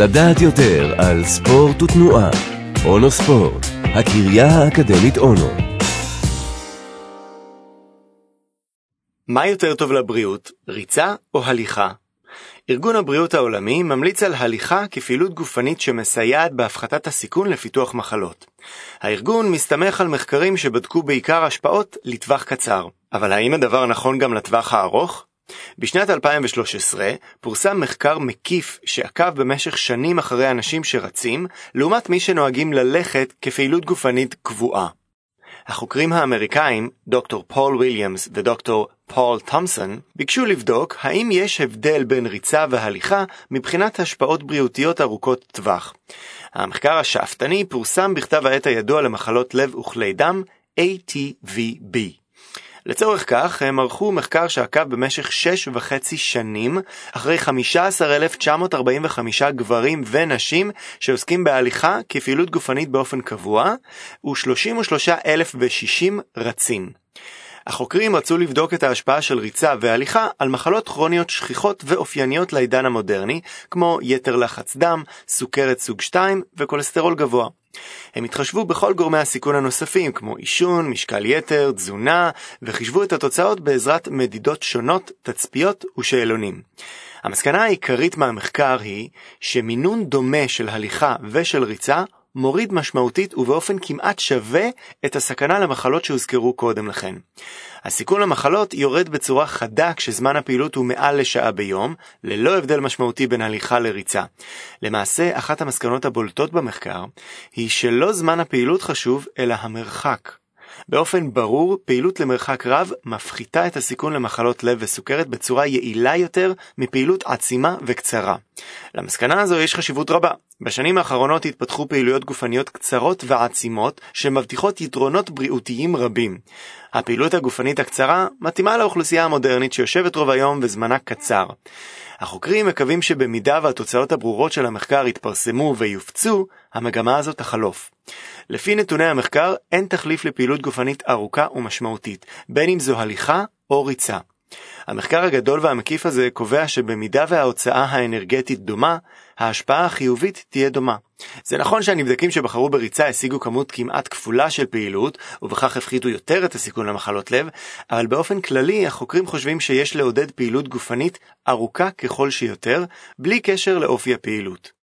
לדעת יותר על ספורט ותנועה. אונו ספורט, הקריה האקדמית אונו. מה יותר טוב לבריאות, ריצה או הליכה? ארגון הבריאות העולמי ממליץ על הליכה כפעילות גופנית שמסייעת בהפחתת הסיכון לפיתוח מחלות. הארגון מסתמך על מחקרים שבדקו בעיקר השפעות לטווח קצר. אבל האם הדבר נכון גם לטווח הארוך? בשנת 2013 פורסם מחקר מקיף שעקב במשך שנים אחרי אנשים שרצים, לעומת מי שנוהגים ללכת כפעילות גופנית קבועה. החוקרים האמריקאים, דוקטור פול וויליאמס ודוקטור פול תומסון, ביקשו לבדוק האם יש הבדל בין ריצה והליכה מבחינת השפעות בריאותיות ארוכות טווח. המחקר השאפתני פורסם בכתב העת הידוע למחלות לב וכלי דם, ATVB. לצורך כך הם ערכו מחקר שעקב במשך שש וחצי שנים אחרי 15,945 גברים ונשים שעוסקים בהליכה כפעילות גופנית באופן קבוע ו-33,060 רצים. החוקרים רצו לבדוק את ההשפעה של ריצה והליכה על מחלות כרוניות שכיחות ואופייניות לעידן המודרני, כמו יתר לחץ דם, סוכרת סוג 2 וכולסטרול גבוה. הם התחשבו בכל גורמי הסיכון הנוספים, כמו עישון, משקל יתר, תזונה, וחישבו את התוצאות בעזרת מדידות שונות, תצפיות ושאלונים. המסקנה העיקרית מהמחקר היא שמינון דומה של הליכה ושל ריצה מוריד משמעותית ובאופן כמעט שווה את הסכנה למחלות שהוזכרו קודם לכן. הסיכון למחלות יורד בצורה חדה כשזמן הפעילות הוא מעל לשעה ביום, ללא הבדל משמעותי בין הליכה לריצה. למעשה, אחת המסקנות הבולטות במחקר היא שלא זמן הפעילות חשוב, אלא המרחק. באופן ברור, פעילות למרחק רב מפחיתה את הסיכון למחלות לב וסוכרת בצורה יעילה יותר מפעילות עצימה וקצרה. למסקנה הזו יש חשיבות רבה. בשנים האחרונות התפתחו פעילויות גופניות קצרות ועצימות שמבטיחות יתרונות בריאותיים רבים. הפעילות הגופנית הקצרה מתאימה לאוכלוסייה המודרנית שיושבת רוב היום וזמנה קצר. החוקרים מקווים שבמידה והתוצאות הברורות של המחקר יתפרסמו ויופצו, המגמה הזאת תחלוף. לפי נתוני המחקר, אין תחליף לפעילות גופנית ארוכה ומשמעותית, בין אם זו הליכה או ריצה. המחקר הגדול והמקיף הזה קובע שבמידה וההוצאה האנרגטית דומה, ההשפעה החיובית תהיה דומה. זה נכון שהנבדקים שבחרו בריצה השיגו כמות כמעט כפולה של פעילות, ובכך הפחיתו יותר את הסיכון למחלות לב, אבל באופן כללי החוקרים חושבים שיש לעודד פעילות גופנית ארוכה ככל שיותר, בלי קשר לאופי הפעילות.